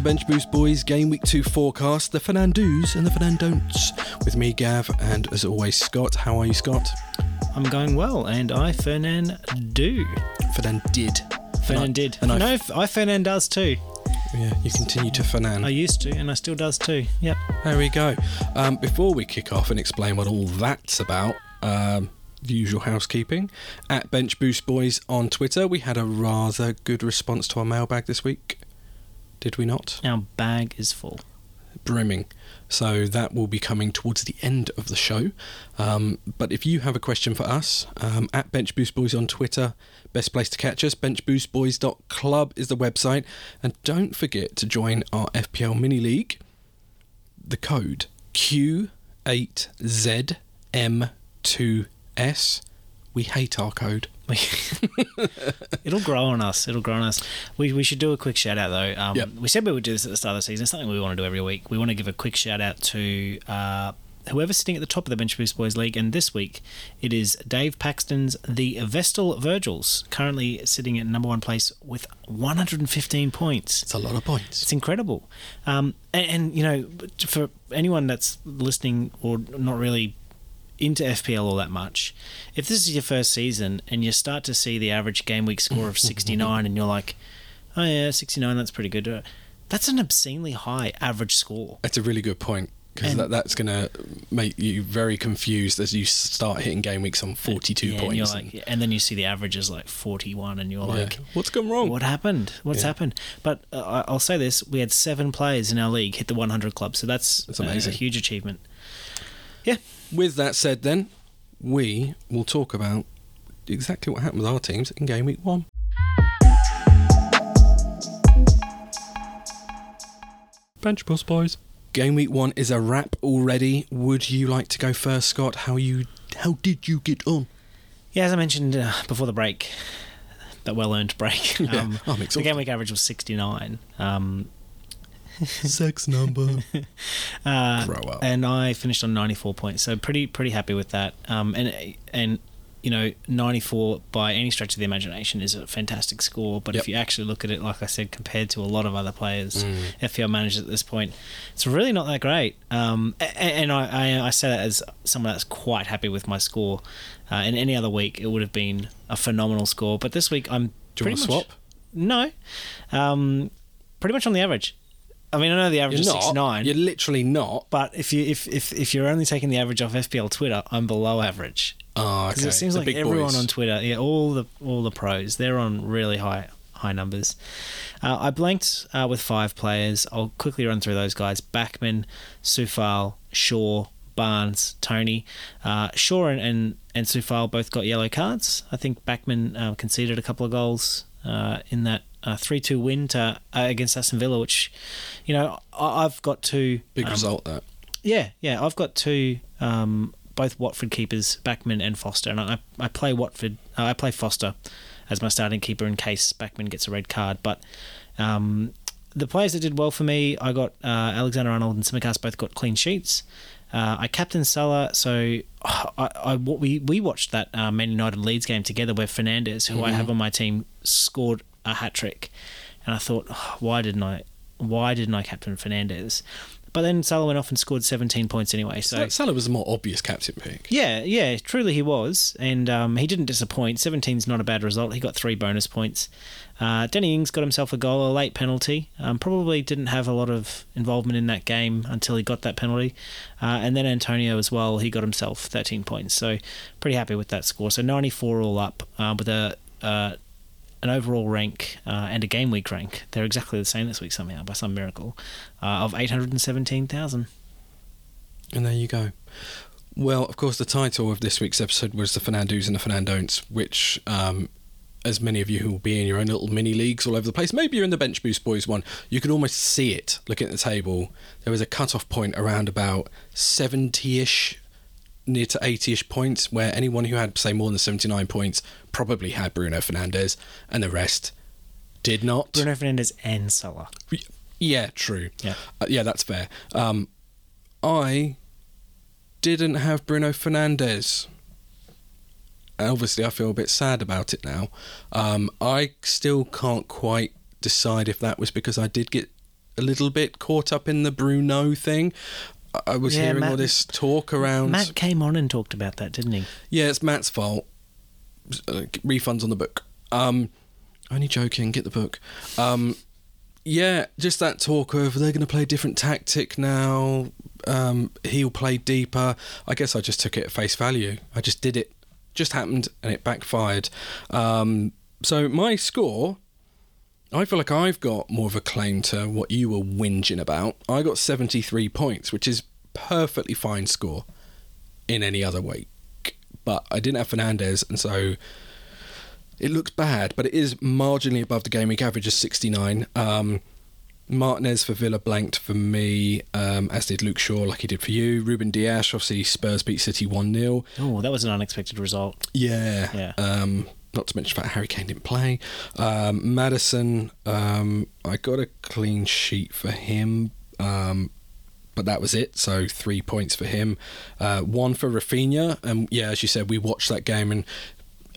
to Bench Boost Boys Game Week 2 forecast, the Fernandos and the Fernandon'ts. With me, Gav, and as always, Scott. How are you, Scott? I'm going well, and I Fernan do. Fernandid. Fernan did. and I- no, I Fernan does too. Yeah, you continue to Fernan. I used to, and I still does too. Yep. There we go. Um, before we kick off and explain what all that's about, um, the usual housekeeping. At Bench Boost Boys on Twitter, we had a rather good response to our mailbag this week. Did we not? Our bag is full. brimming. So that will be coming towards the end of the show. Um, but if you have a question for us, um, at Bench Boost Boys on Twitter, best place to catch us, benchboostboys.club is the website. And don't forget to join our FPL mini league. The code Q8ZM2S. We hate our code. It'll grow on us. It'll grow on us. We, we should do a quick shout out though. Um, Yep. We said we would do this at the start of the season. It's something we want to do every week. We want to give a quick shout out to uh, whoever's sitting at the top of the Bench Boost Boys League. And this week it is Dave Paxton's The Vestal Virgils, currently sitting at number one place with 115 points. It's a lot of points. It's incredible. Um, and, and, you know, for anyone that's listening or not really into FPL all that much, if this is your first season and you start to see the average game week score of 69 and you're like, oh yeah, 69, that's pretty good. uh, That's an obscenely high average score. That's a really good point because that, that's going to make you very confused as you start hitting game weeks on 42 Yeah, and, points. you're and- like, and then you see the average is like 41 and you're Yeah. like, what's gone wrong? What happened? What's Yeah. happened? But uh, I- I'll say this: we had seven players in our league hit the 100 club, so that's, That's uh, a huge achievement. Yeah, With that said, then we will talk about exactly what happened with our teams in game week one. Bench Boost Boys. Game week one is a wrap already. Would you like to go first, Scott? How you? How did you get on? yeah. As I mentioned uh, before the break, that well-earned break. Yeah, Um, I'm the game week average was 69. Um, Sex number. uh, Grow up. and I finished on 94 points, so pretty pretty happy with that. Um, and and you know, 94 by any stretch of the imagination is a fantastic score. But Yep. if you actually look at it, like I said, compared to a lot of other players, Mm. FPL managers at this point, it's really not that great. Um, a- a- and I, I, I say that as someone that's quite happy with my score. Uh, in any other week, it would have been a phenomenal score. But this week, I'm Do you want to swap? No, um, pretty much on the average. I mean, I know the average You're is not. 69. You're literally not. But if you if, if if you're only taking the average off FPL Twitter, I'm below average because okay. it seems The like everyone boys. on Twitter, yeah, all the all the pros, they're on really high high numbers. Uh, I blanked uh, with five players. I'll quickly run through those guys: Bachmann, Sufal, Shaw, Barnes, Toney. Uh, Shaw and, and and Sufal both got yellow cards. I think Bachmann uh, conceded a couple of goals in that. Three two win to, uh, against Aston Villa, which, you know, I, I've got two Big um, result that. yeah, yeah. I've got two, um, both Watford keepers, Bachmann and Foster, and I, I play Watford. Uh, I play Foster as my starting keeper in case Bachmann gets a red card. But um, the players that did well for me, I got uh, Alexander Arnold and Tsimikas both got clean sheets. Uh, I captain Salah, so I, I what we we watched that uh, Man United Leeds game together where Fernandes, who I have on my team, scored a hat trick, and I thought, "Oh, why didn't I? Why didn't I captain Fernandes? But then Salah went off and scored 17 points anyway. So Salah was a more obvious captain pick. yeah, yeah, truly he was, and um, he didn't disappoint. 17's not a bad result. He got three bonus points. Uh, Danny Ings got himself a goal, a late penalty. Um, probably didn't have a lot of involvement in that game until he got that penalty. Uh, and then Antonio as well, he got himself 13 points. So pretty happy with that score. So 94 all up uh, with a uh, an overall rank uh, and a game week rank. They're exactly the same this week somehow by some miracle uh, of 817,000. And there you go. Well, of course, the title of this week's episode was the Fernandos and the Fernandon'ts, which, um, as many of you who will be in your own little mini leagues all over the place, maybe you're in the Bench Boost Boys one, you can almost see it looking at the table. There was a cut-off point around about 70-ish, near to 80-ish points, where anyone who had, say, more than 79 points probably had Bruno Fernandes, and the rest did not. Bruno Fernandes and Salah. Yeah, true. Yeah. Uh, yeah, that's fair. Um, I didn't have Bruno Fernandes. Obviously, I feel a bit sad about it now. Um, I still can't quite decide if that was because I did get a little bit caught up in the Bruno thing. I- was Yeah, hearing all this talk around. Matt came on and talked about that, didn't he? Yeah, it's Matt's fault. Uh, refunds on the book. Um, only joking. Get the book. Um, yeah, just that talk of they're going to play a different tactic now. Um, he'll play deeper. I guess I just took it at face value. I just did it. Just happened and it backfired. Um, so my score. I feel like I've got more of a claim to what you were whinging about. I got 73 points, which is perfectly fine score in any other week. But I didn't have Fernandes, and so it looks bad, but it is marginally above the game week average of 69. Um, Martinez for Villa blanked for me, um, as did Luke Shaw, like he did for you. Ruben Dias, obviously Spurs beat City 1 0. Oh, that was an unexpected result. Yeah. Yeah. Um, not to mention the fact Harry Kane didn't play. Um, Maddison, um, I got a clean sheet for him, um, but that was it. So three points for him, uh, one for Rafinha. And yeah, as you said, we watched that game and.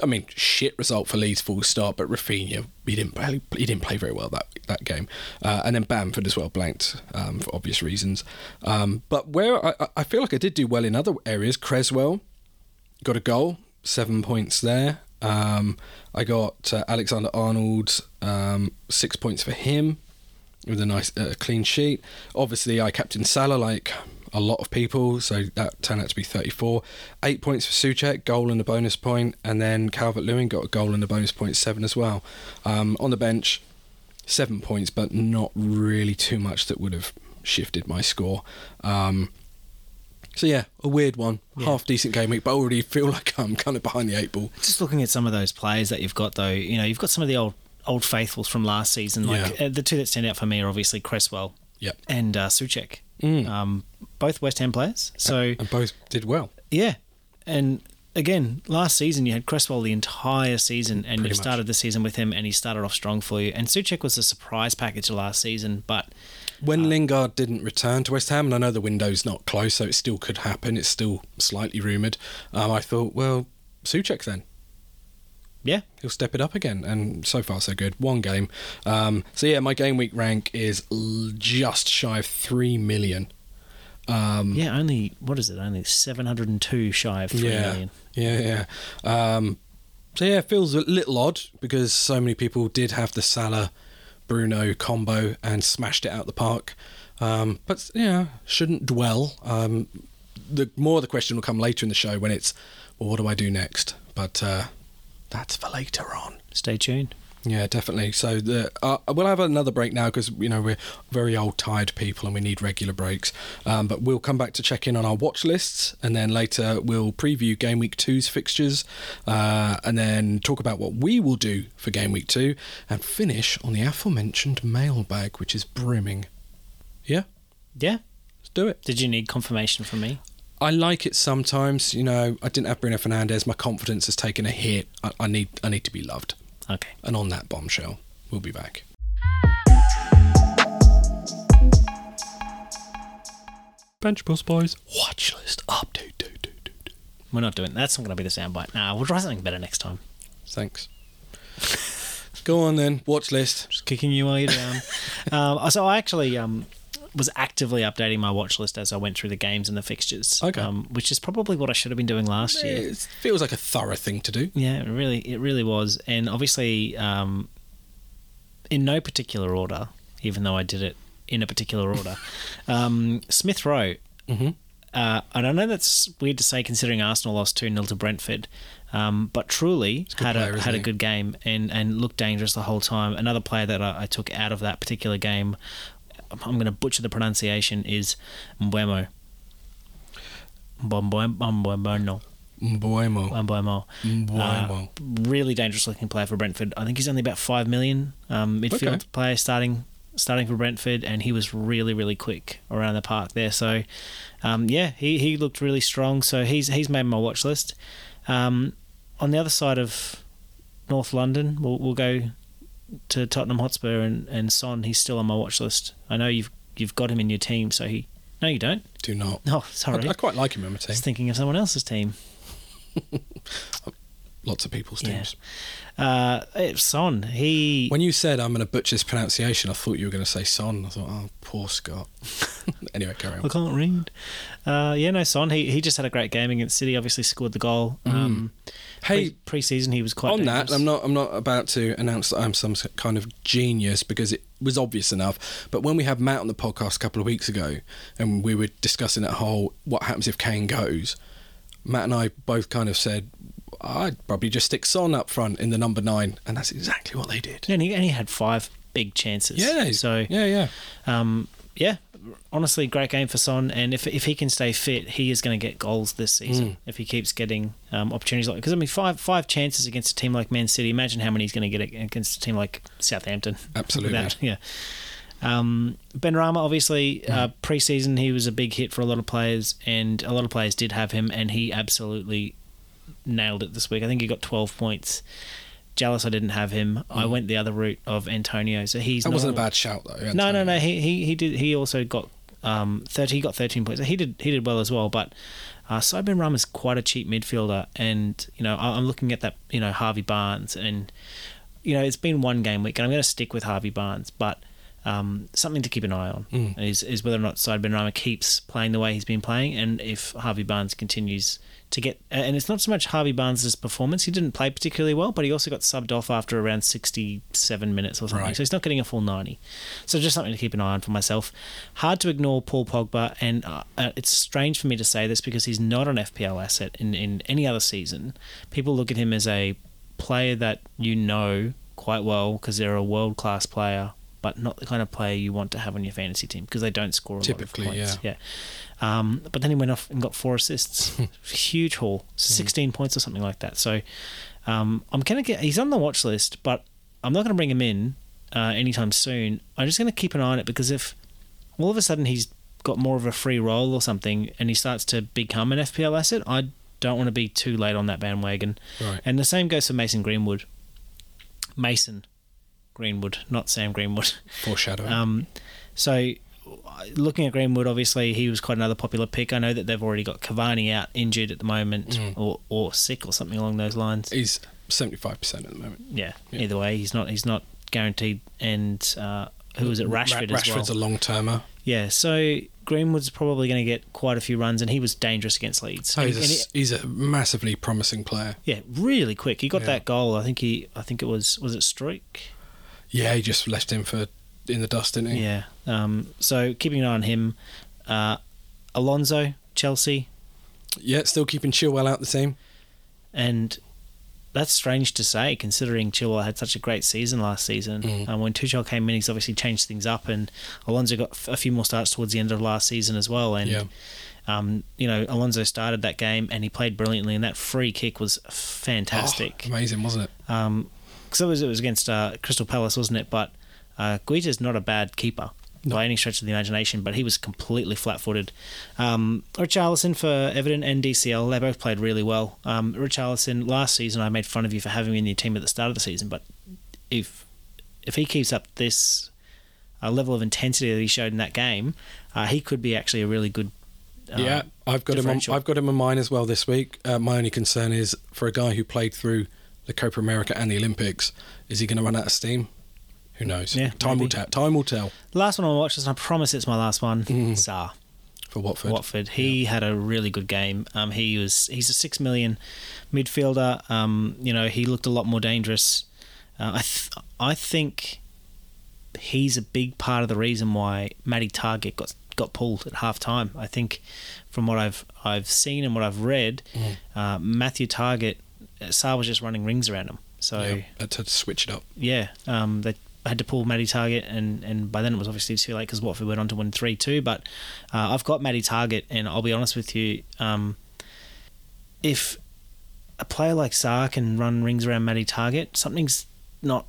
I mean, shit result for Leeds, full start. But Rafinha, he didn't play. He didn't play very well that that game, uh, and then Bamford as well blanked um, for obvious reasons. Um, but where I- I feel like I did do well in other areas, Cresswell, got a goal, seven points there. Um, I got uh, Alexander Arnold, um, six points for him with a nice uh, clean sheet. Obviously, I captained Salah like a lot of people, so that turned out to be 34. Eight points for Soucek, goal and a bonus point, and then Calvert Lewin got a goal and a bonus point, seven as well. Um, on the bench, seven points, but not really too much that would have shifted my score. Um, so yeah, a weird one. Yeah. Half decent game week, but I already feel like I'm kind of behind the eight ball. Just looking at some of those players that you've got, though, you know, you've got some of the old old faithfuls from last season. Like Yeah. uh, the two that stand out for me are obviously Cresswell Yep. and uh, Soucek, Mm. um, both West Ham players. So And both did well. yeah, and again, last season you had Cresswell the entire season, and Pretty you much. started the season with him, and he started off strong for you. And Soucek was a surprise package last season, but When Lingard didn't return to West Ham, and I know the window's not close, so it still could happen. It's still slightly rumoured. Um, I thought, well, Soucek then. yeah, He'll step it up again, and so far so good. One game. Um, so yeah, my game week rank is l- just shy of three million. Um, yeah, only what is it? Only seven hundred and two shy of three million. yeah, yeah, yeah. Um, so yeah, it feels a little odd because so many people did have the Salah Bruno combo and smashed it out the park. Um, but yeah, shouldn't dwell. Um, the more the question will come later in the show when it's, well, what do I do next? But uh, that's for later on. Stay tuned. Yeah, definitely. So the uh, we'll have another break now because you know we're very old, tired people, and we need regular breaks. Um, but we'll come back to check in on our watch lists, and then later we'll preview Game Week 2's fixtures, uh, and then talk about what we will do for Game Week Two, and finish on the aforementioned mailbag, which is brimming. Yeah, Yeah. let's do it. Did you need confirmation from me? I like it sometimes. You know, I didn't have Bruno Fernandes. My confidence has taken a hit. I, I need I need to be loved. Okay. And on that bombshell, we'll be back. Bench Boost Boys watch list update. Do, do, do. We're not doing that's not going to be the soundbite. Nah, we'll try something better next time. Thanks. Go on then, watch list. Just kicking you while you're down. um, so I actually um, was actively updating my watch list as I went through the games and the fixtures. Okay. Um, which is probably what I should have been doing last year. It feels like a thorough thing to do. Yeah, it really, it really was, and obviously, um, in no particular order, even though I did it in a particular order. um, Smith Rowe. Mm-hmm. Uh, and I know that's weird to say considering Arsenal lost 2 0 to Brentford, um, but truly a had player, a had a good game and, and looked dangerous the whole time. Another player that I, I took out of that particular game, I'm going to butcher the pronunciation, is Mbeumo. Mbeumo. Mbeumo. Mbeumo. Mbeumo. Mbeumo. Uh, really dangerous looking player for Brentford. I think he's only about five million um, midfield Okay. player starting starting for Brentford, and he was really really quick around the park there. So um, yeah, he, he looked really strong. So he's he's made my watch list. Um, on the other side of North London, we'll we'll go to Tottenham Hotspur and, and Son. He's still on my watch list. I know you've you've got him in your team, so he. No, you don't. Do not. Oh, no, I, sorry. I quite like him in my team. Just thinking of someone else's team. lots of people's Yeah. teams. Uh, it's Son. He When you said I'm going to butcher this pronunciation, I thought you were going to say Son. I thought, oh, poor Scott. anyway, carry on. I can't read. Uh, yeah, no, Son. He he just had a great game against City. Obviously scored the goal. Um, Hey, pre season he was quite on that. I'm not. I'm not about to announce that I'm some kind of genius because it was obvious enough. But when we had Matt on the podcast a couple of weeks ago, and we were discussing that whole what happens if Kane goes, Matt and I both kind of said I'd probably just stick Son up front in the number nine, and that's exactly what they did. Yeah, and he, and he had five big chances. Yeah. So yeah, yeah. um, yeah, honestly, great game for Son. And if if he can stay fit, he is going to get goals this season. Mm. If he keeps getting um, opportunities like because I mean five five chances against a team like Man City. Imagine how many he's going to get against a team like Southampton. Absolutely. Without- yeah. Um, Benrahma, obviously, uh, Mm. preseason he was a big hit for a lot of players, and a lot of players did have him, and he absolutely nailed it this week. I think he got twelve points. Jealous I didn't have him. I went the other route of Antonio, so he's Mm. That not, wasn't a bad shout though. no, no, no. He he he did. He also got um thirty. He got thirteen points. He did he did well as well. But uh, Said Benrahma is quite a cheap midfielder, and you know I- I'm looking at that. You know Harvey Barnes, and you know it's been one game week, and I'm going to stick with Harvey Barnes, but. Um, something to keep an eye on Mm. is is whether or not Said Benrahma keeps playing the way he's been playing, and if Harvey Barnes continues to get. And it's not so much Harvey Barnes' performance; he didn't play particularly well, but he also got subbed off after around sixty-seven minutes or something. Right. So he's not getting a full ninety. So just something to keep an eye on for myself. Hard to ignore Paul Pogba, and uh, uh, it's strange for me to say this because he's not an FPL asset in, in any other season. People look at him as a player that you know quite well because they're a world class player, but not the kind of player you want to have on your fantasy team because they don't score a Typically, lot of points. Yeah. Um, but then he went off and got four assists, huge haul, sixteen points or something like that. So um, I'm gonna get. He's on the watch list, but I'm not going to bring him in uh, anytime soon. I'm just going to keep an eye on it because if all of a sudden he's got more of a free role or something and he starts to become an FPL asset, I don't want to be too late on that bandwagon. Right. And the same goes for Mason Greenwood. Mason Greenwood, not Sam Greenwood. Foreshadowing. Um, so, looking at Greenwood, obviously he was quite another popular pick. I know that they've already got Cavani out injured at the moment, Mm. or or sick or something along those lines. He's seventy five percent at the moment. Yeah, Yeah. Either way, he's not he's not guaranteed. And uh, who was it? Rashford Ra- as well. Rashford's a long termer. yeah. So Greenwood's probably going to get quite a few runs, and he was dangerous against Leeds. Oh, And- he's, a, and he- he's a massively promising player. yeah, really quick. He got Yeah. that goal. I think he. I think it was was it Struijk. Yeah, he just left him for in the dust, didn't he? Yeah. Um, so keeping an eye on him. Uh, Alonso, Chelsea, Yeah, still keeping Chilwell out the team. and that's strange to say considering Chilwell had such a great season last season. Mm. Um, when Tuchel came in, he's obviously changed things up, and Alonso got f- a few more starts towards the end of last season as well. And Yeah. um, you know, Alonso started that game and he played brilliantly, and that free kick was fantastic. Oh, amazing, wasn't it? Um, because it was it was against uh, Crystal Palace, wasn't it? But uh, Guaita's not a bad keeper No. by any stretch of the imagination, but he was completely flat-footed. Um, Richarlison for Everton and DCL, they both played really well. Um, Richarlison last season, I made fun of you for having him in your team at the start of the season, but if if he keeps up this uh, level of intensity that he showed in that game, uh, he could be actually a really good. Uh, yeah, I've got him. On. I've got him on mine as well this week. Uh, my only concern is for a guy who played through the Copa America and the Olympics, is he going to run out of steam? Who knows? Yeah, time will maybe. tell. Time will tell Last one I watched, and I promise it's my last one. Mm. Sarr. for Watford. Watford. He had a really good game. Um, he was he's a six million midfielder. Um, you know, he looked a lot more dangerous. Uh, I th- I think he's a big part of the reason why Matty Targett got got pulled at half time. I think from what I've I've seen and what I've read, Mm. uh, Matthew Targett, Sarr was just running rings around him. So Yeah, had to switch it up. yeah, um, they had to pull Matty Targett, and, and by then it was obviously too late because Watford went on to win 3 2. But uh, I've got Matty Targett, and I'll be honest with you, um, if a player like Sarr can run rings around Matty Targett, something's not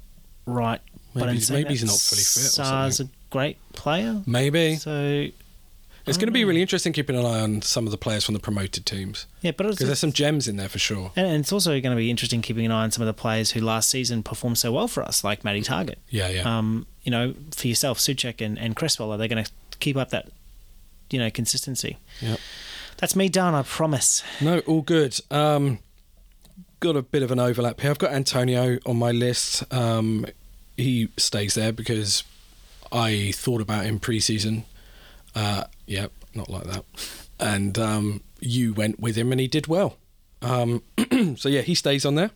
right. Maybe saying maybe he's not fully fit or Sarr's a great player. Maybe So it's going to be really interesting keeping an eye on some of the players from the promoted teams yeah, but because there's some gems in there for sure. and and it's also going to be interesting keeping an eye on some of the players who last season performed so well for us, like Matty Targett. Yeah, yeah. um, you know, for yourself, Soucek and, and Cresswell, are they going to keep up that, you know, consistency? Yep. That's me done, I promise. No, all good. Um, got a bit of an overlap here. I've got Antonio on my list. Um, he stays there because I thought about him pre-season. Uh, yeah, not like that. And um, you went with him, and he did well. Um, so yeah, he stays on there.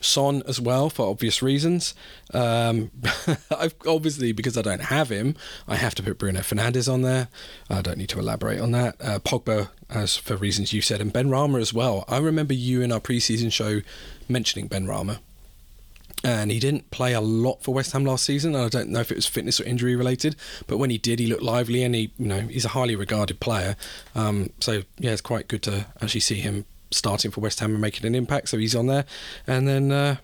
Son as well for obvious reasons. Um, I've obviously because I don't have him, I have to put Bruno Fernandes on there. I don't need to elaborate on that. Uh, Pogba, as for reasons you said, and Benrahma as well. I remember you in our preseason show mentioning Benrahma, and he didn't play a lot for West Ham last season. I don't know if it was fitness or injury related, but when he did, he looked lively, and he, you know, he's a highly regarded player. Um, so yeah, it's quite good to actually see him starting for West Ham and making an impact. So he's on there, and then uh,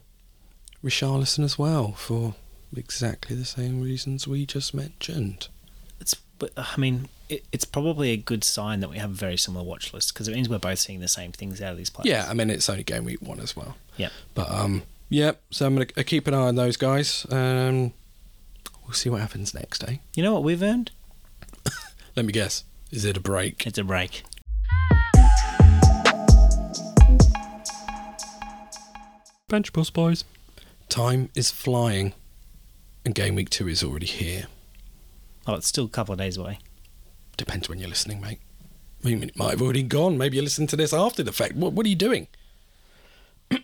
Richarlison as well for exactly the same reasons we just mentioned. It's, but I mean, it, it's probably a good sign that we have a very similar watch list because it means we're both seeing the same things out of these players. Yeah, I mean it's only game week one as well. Yeah. But um, yeah. So I'm gonna keep an eye on those guys. Um, we'll see what happens next, eh? You know what we've earned? Let me guess. Is it a break? It's a break. Bench Boost Boys. Time is flying, and game week two is already here. Oh, it's still a couple of days away. Depends when you're listening, mate. I mean, it might have already gone. Maybe you're listening to this after the fact. What, what are you doing?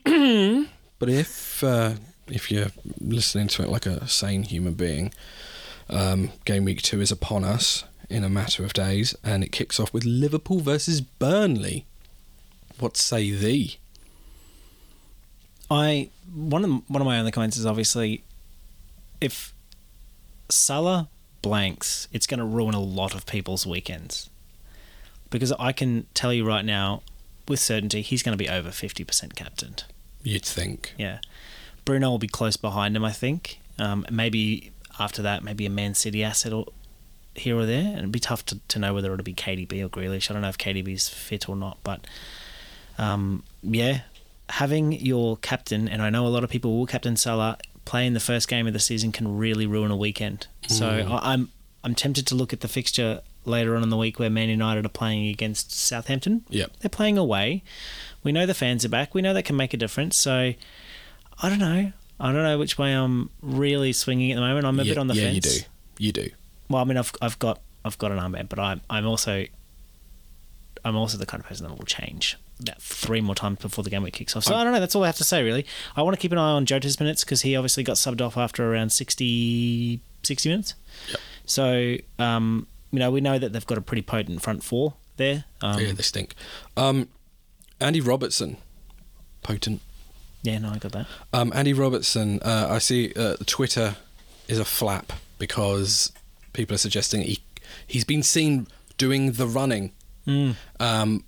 but if uh, if you're listening to it like a sane human being, um, game week two is upon us in a matter of days, and it kicks off with Liverpool versus Burnley. What say thee? I one of one of my only comments is obviously if Salah blanks, it's going to ruin a lot of people's weekends because I can tell you right now with certainty he's going to be over fifty percent captained. You'd think. Yeah, Bruno will be close behind him. I think um, maybe after that, maybe a Man City asset or here or there, and it'd be tough to, to know whether it'll be KDB or Grealish. I don't know if KDB's fit or not, but um, yeah, having your captain, and I know a lot of people will captain Salah, play in the first game of the season can really ruin a weekend. So I, I'm I'm tempted to look at the fixture later on in the week where Man United are playing against Southampton. Yeah, They're playing away. We know the fans are back. We know that can make a difference. So I don't know. I don't know which way I'm really swinging at the moment. I'm a yeah, bit on the yeah, fence. you do. You do. Well, I mean, I've I've got I've got an armband, but I'm I'm also I'm also the kind of person that will change that three more times before the game week kicks off. So I don't know. That's all I have to say, really. I want to keep an eye on Jota's minutes because he obviously got subbed off after around 60, 60 minutes. Yep. So um, you know we know that they've got a pretty potent front four there. Um, yeah, they stink. Um, Andy Robertson, potent. yeah, no, I got that. Um, Andy Robertson, uh, I see uh, Twitter is a flap because people are suggesting he he's been seen doing the running. Mm. Um,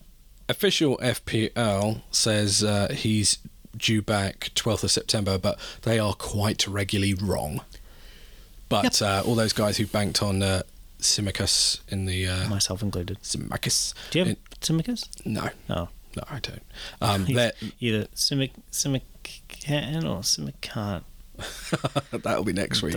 official FPL says uh, he's due back 12th of September, but they are quite regularly wrong. But uh, all those guys who banked on uh, Tsimikas in the uh, Myself included. Tsimikas, Do you have in- Tsimikas? no, Oh, no, I don't. Um, they're- either Simic Simican or Simicant. That'll be next week.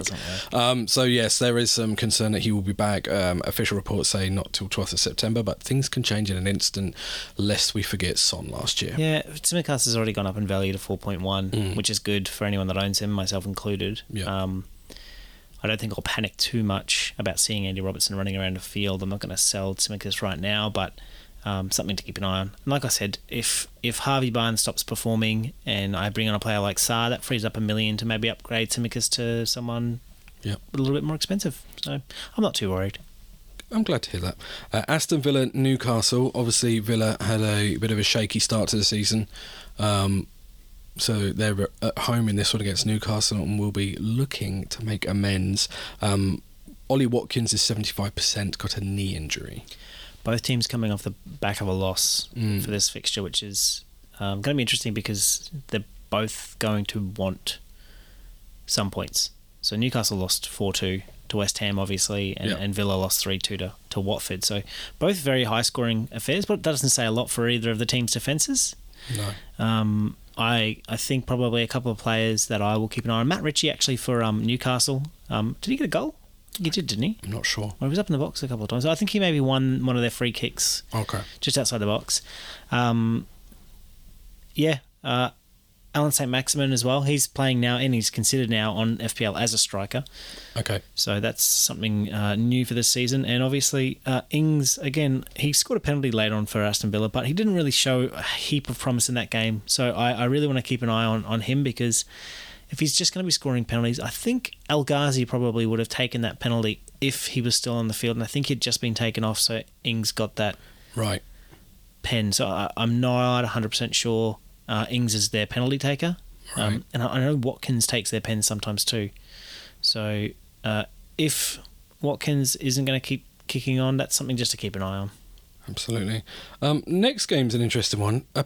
Um, so yes, there is some concern that he will be back. Um, official reports say not till 12th of September, but things can change in an instant. Lest we forget Son last year. Yeah, Tsimikas has already gone up in value to 4.1, Mm. which is good for anyone that owns him, myself included. Yeah. Um, I don't think I'll panic too much about seeing Andy Robertson running around the field. I'm not going to sell Tsimikas right now, but um, something to keep an eye on. And like I said, if if Harvey Barnes stops performing and I bring on a player like Sarr, that frees up a million to maybe upgrade Tsimikas to someone Yep. a little bit more expensive. So I'm not too worried. I'm glad to hear that. Uh, Aston Villa, Newcastle. Obviously, Villa had a bit of a shaky start to the season. Um, so they're at home in this one against Newcastle and will be looking to make amends. Um, Ollie Watkins is 75%, got a knee injury. Both teams coming off the back of a loss Mm. for this fixture, which is um, going to be interesting because they're both going to want some points. So Newcastle lost 4 2 to West Ham, obviously, and, Yeah. and Villa lost 3 2 to, to Watford. So both very high scoring affairs, but it doesn't say a lot for either of the team's defences. No. Um, I I think probably a couple of players that I will keep an eye on. Matt Ritchie, actually, for um, Newcastle. Um, did he get a goal? He did, didn't he? I'm not sure. Well, he was up in the box a couple of times. I think he maybe won one of their free kicks Okay. just outside the box. Um, yeah, uh, Alan St. Maximin as well. He's playing now and he's considered now on FPL as a striker. Okay. So that's something uh, new for this season. And obviously, uh, Ings, again, he scored a penalty late on for Aston Villa, but he didn't really show a heap of promise in that game. So I, I really want to keep an eye on, on him because if he's just going to be scoring penalties, I think El Ghazi probably would have taken that penalty if he was still on the field. And I think he'd just been taken off, so Ings got that Right. pen. So I, I'm not 100% sure uh, Ings is their penalty taker. Right. Um, and I, I know Watkins takes their pen sometimes too. So uh, if Watkins isn't going to keep kicking on, that's something just to keep an eye on. Absolutely. Um, next game's an interesting one. A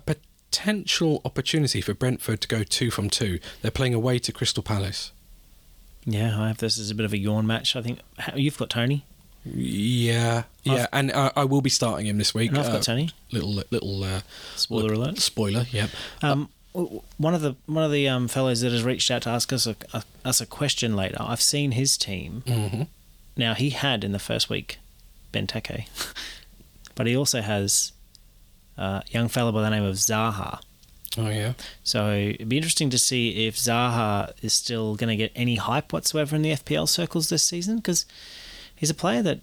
potential opportunity for Brentford to go two from two. They're playing away to Crystal Palace. Yeah, I have this as a bit of a yawn match. I think you've got Toney. Yeah, yeah, I've- and I, I will be starting him this week. I've Uh, got Toney. little little uh, Spoiler alert. Spoiler. Yep. Um, one of the one of the um, fellows that has reached out to ask us a, a, us a question later. I've seen his team. hmm Now he had in the first week Benteke, but he also has a young fellow by the name of Zaha. Oh yeah. So it'd be interesting to see if Zaha is still going to get any hype whatsoever in the FPL circles this season because he's a player that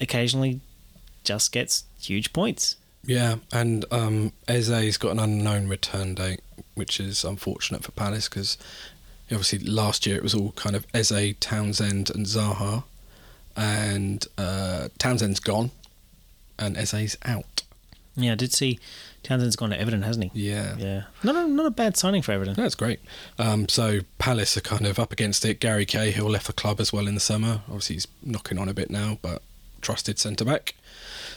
occasionally just gets huge points. Yeah, and um, Eze's got an unknown return date, which is unfortunate for Palace because obviously last year it was all kind of Eze, Townsend, and Zaha, and uh, Townsend's gone, and Eze's out. Yeah, I did see Townsend's gone to Everton, hasn't he? Yeah. Yeah, not a, not a bad signing for Everton. That's great. Um, so Palace are kind of up against it. Gary Cahill left the club as well in the summer. Obviously, he's knocking on a bit now, but trusted centre back.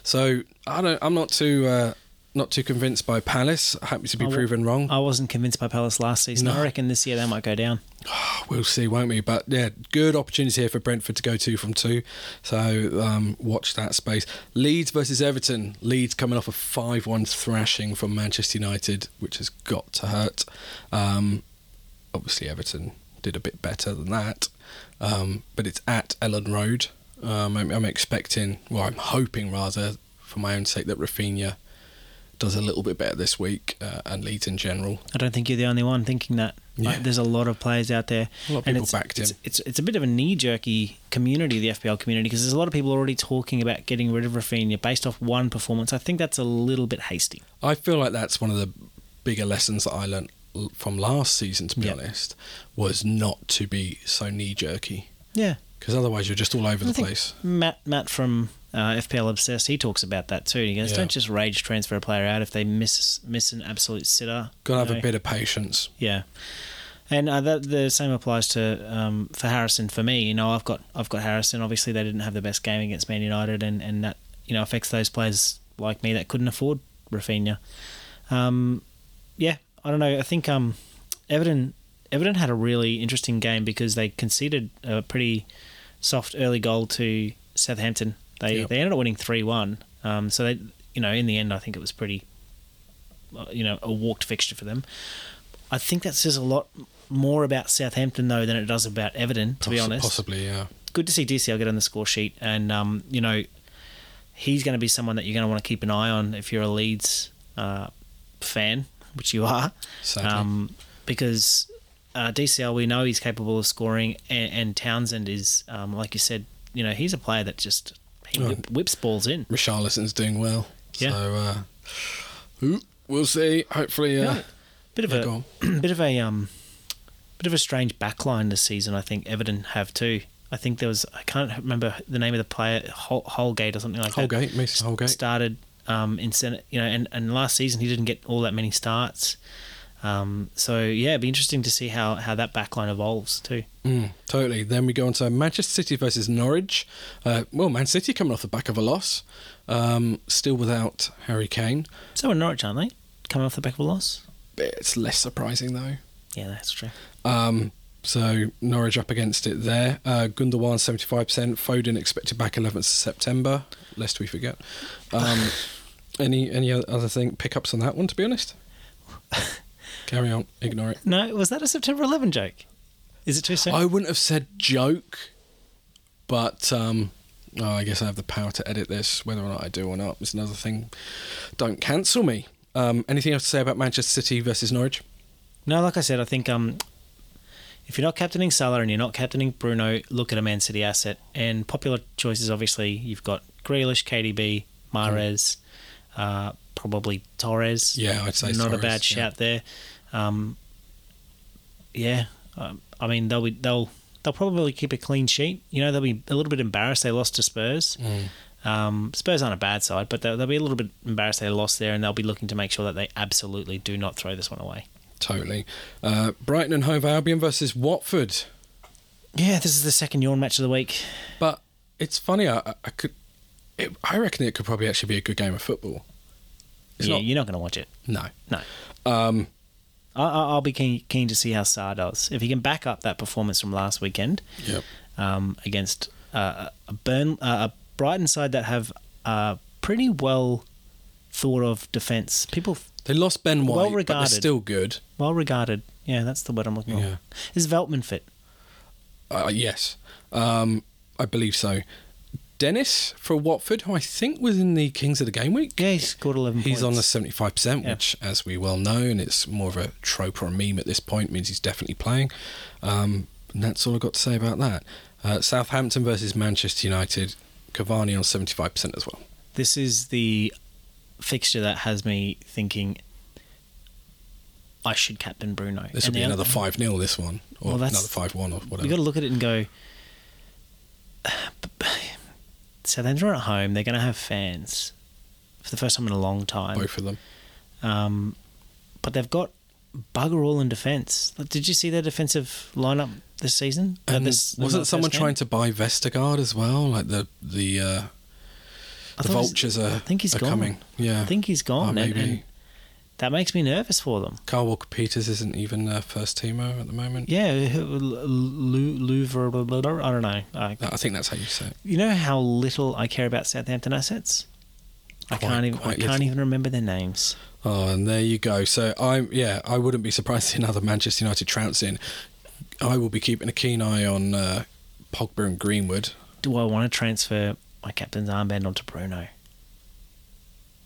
So I don't. I'm not too uh, not too convinced by Palace. Happy to be I proven wrong. I wasn't convinced by Palace last season. No. I reckon this year they might go down. We'll see, won't we? But yeah, good opportunity here for Brentford to go two from two. So um, watch that space. Leeds versus Everton. Leeds coming off a 5 1 thrashing from Manchester United, which has got to hurt. Um, obviously, Everton did a bit better than that. Um, but it's at Elland Road. Um, I'm, I'm expecting, well, I'm hoping rather, for my own sake, that Rafinha does a little bit better this week uh, and Leeds in general. I don't think you're the only one thinking that. Like, Yeah. there's a lot of players out there. A lot of and people it's, backed it's, him. It's, it's a bit of a knee jerky community, the FPL community, because there's a lot of people already talking about getting rid of Rafinha based off one performance. I think that's a little bit hasty. I feel like that's one of the bigger lessons that I learned from last season, to be Yeah. honest, was not to be so knee jerky. Yeah. Because otherwise, you're just all over I the place. Matt Matt from uh, FPL Obsessed, he talks about that too. He goes, Yeah. don't just rage transfer a player out if they miss miss an absolute sitter. Got to have know. a bit of patience. Yeah, and uh, that the same applies to um, for Harrison. For me, you know, I've got I've got Harrison. Obviously, they didn't have the best game against Man United, and, and that you know affects those players like me that couldn't afford Rafinha. Um, yeah, I don't know. I think um, Everton Everton had a really interesting game because they conceded a pretty soft early goal to Southampton. They Yep. they ended up winning three one. Um, so they you know in the end I think it was pretty uh, you know a walked fixture for them. I think that says a lot more about Southampton though than it does about Everton. To be honest, Possibly, yeah. good to see DCL get on the score sheet, and um, you know he's going to be someone that you're going to want to keep an eye on if you're a Leeds uh, fan, which you are, um, because uh, DCL we know he's capable of scoring, and, and Townsend is um, like you said, you know he's a player that just he Oh. whips balls in. Richarlison's doing well. Yeah. So, uh, we'll see. Hopefully, uh, Yeah. Bit of yeah, a bit of a um, bit of a strange backline this season. I think Everton have too. I think there was I can't remember the name of the player Hol- Holgate or something like that. Holgate, Holgate. started um, in Senate, you know, and, and last season he didn't get all that many starts. Um, so yeah, it'd be interesting to see how, how that backline evolves too. Mm, totally. Then we go on to Manchester City versus Norwich. Uh, well, Man City coming off the back of a loss, um, still without Harry Kane. So in Norwich, aren't they? Coming off the back of a loss. It's less surprising though. Yeah, that's true. Um, so Norwich up against it there. Uh, Gundogan seventy five percent. Foden expected back eleventh September. Lest we forget. Um, any any other thing pickups on that one? To be honest, carry on. Ignore it. No, was that a September 11 joke? Is it too soon? I wouldn't have said joke, but um, oh, I guess I have the power to edit this. Whether or not I do or not is another thing. Don't cancel me. Um, anything else to say about Manchester City versus Norwich? No, like I said, I think um, if you're not captaining Salah and you're not captaining Bruno, look at a Man City asset. And popular choices, obviously, you've got Grealish, KDB, Mahrez, uh, probably Torres. Yeah, I'd say not a Torres, bad yeah. shout there. Um, yeah, um, I mean they'll be, they'll they'll probably keep a clean sheet. You know they'll be a little bit embarrassed they lost to Spurs. Mm. Um, Spurs aren't a bad side, but they'll, they'll be a little bit embarrassed they lost there, and they'll be looking to make sure that they absolutely do not throw this one away. Totally. Uh, Brighton and Hove Albion versus Watford. Yeah, this is the second yawn match of the week. But it's funny. I, I could. It, I reckon it could probably actually be a good game of football. It's yeah, not. you're not going to watch it. No. No. Um, I, I- I'll be keen, keen to see how Sarr does. If he can back up that performance from last weekend yep. um, against uh, a Burn, uh, a Brighton side that have uh, pretty well thought of defence. People They lost Ben White, Well but they're regarded. still good. well regarded. Yeah, that's the word I'm looking Yeah. for. Is Veltman fit? Uh, yes, um, I believe so. Dennis for Watford, who I think was in the Kings of the Game Week. Yeah, he scored 11 He's on the seventy-five percent, Yeah. which, as we well know, and it's more of a trope or a meme at this point, means he's definitely playing. Um, and that's all I've got to say about that. Uh, Southampton versus Manchester United. Cavani on seventy-five percent as well. This is the fixture that has me thinking I should captain Bruno. This will be another five 0 This one, or Well, another five-one, or whatever. You've got to look at it and go. Southampton are at home. They're going to have fans for the first time in a long time. Both of them. Um, but they've got bugger all in defence. Like, Did you see their defensive lineup this season? Uh, And this, wasn't someone trying to buy Vestergaard as well? Like the the uh, the vultures are, I think he's gone. coming. Yeah, I think he's gone, and, maybe. and that makes me nervous for them. Carl Walker Peters isn't even their first teamer at the moment. Yeah, Louvre, I don't know. I, I think that's how you say it. you know how little I care about Southampton assets. I Quite- can't even. I can't little. even remember their names. Oh, and there you go. So I'm yeah, I wouldn't be surprised to see another Manchester United trounce in. I will be keeping a keen eye on uh, Pogba and Greenwood. Do I want to transfer my captain's armband onto Bruno?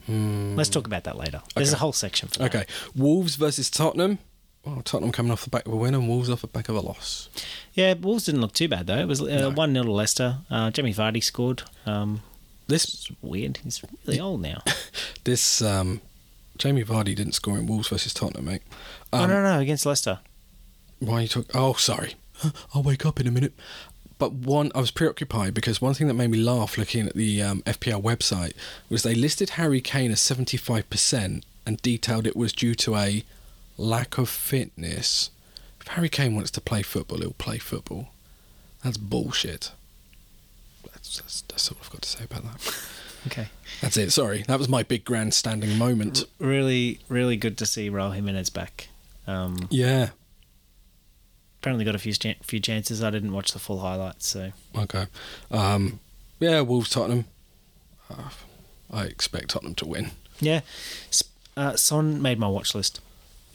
Hmm. Let's talk about that later. There's a whole section for that. Okay, Wolves versus Tottenham. Well, Tottenham coming off the back of a win and Wolves off the back of a loss. Yeah, Wolves didn't look too bad though. It was No. uh, one 0 to Leicester. Uh, Jamie Vardy scored. Um, This it's weird. He's really old now. this um, Jamie Vardy didn't score in Wolves versus Tottenham, mate. oh Um, no, no, against Leicester. Why are you talking? Oh, sorry. I'll wake up in a minute. But one, I was preoccupied because one thing that made me laugh looking at the um, FPL website was they listed Harry Kane as 75% and detailed it was due to a lack of fitness. If Harry Kane wants to play football, he'll play football. That's bullshit. That's, that's, that's all I've got to say about that. Okay. That's it. Sorry. That was my big grandstanding moment. Really, really good to see Raul Jimenez back. Um, Yeah. Apparently got a few ch- few chances. I didn't watch the full highlights, so Okay. Um, yeah, Wolves Tottenham. Uh, I expect Tottenham to win. yeah. Uh, Son made my watch list,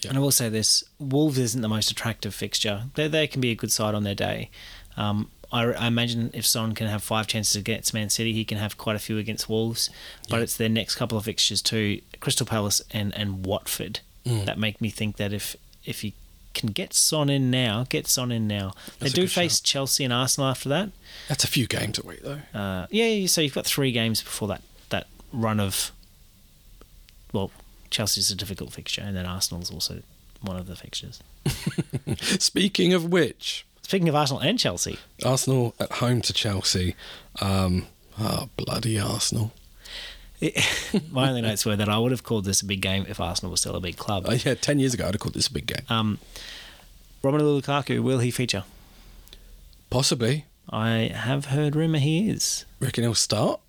Yeah. and I will say this: Wolves isn't the most attractive fixture. They they can be a good side on their day. Um, I, I imagine if Son can have five chances against Man City, he can have quite a few against Wolves. But Yeah. it's their next couple of fixtures too: Crystal Palace and and Watford. Mm. That make me think that if if you can get Son in now, get Son in now. They That's a do face shout. Chelsea and Arsenal after that. That's a few games away, though. Uh, yeah, yeah, so you've got three games before that, that run of. Well, Chelsea's a difficult fixture, and then Arsenal's also one of the fixtures. Speaking of which, Speaking of Arsenal and Chelsea, Arsenal at home to Chelsea. Um, oh, bloody Arsenal. It, my only notes were that I would have called this a big game if Arsenal was still a big club. Uh, yeah, 10 years ago, I'd have called this a big game. Um, Romelu Lukaku, will he feature? Possibly. I have heard rumour he is, Reckon he'll start?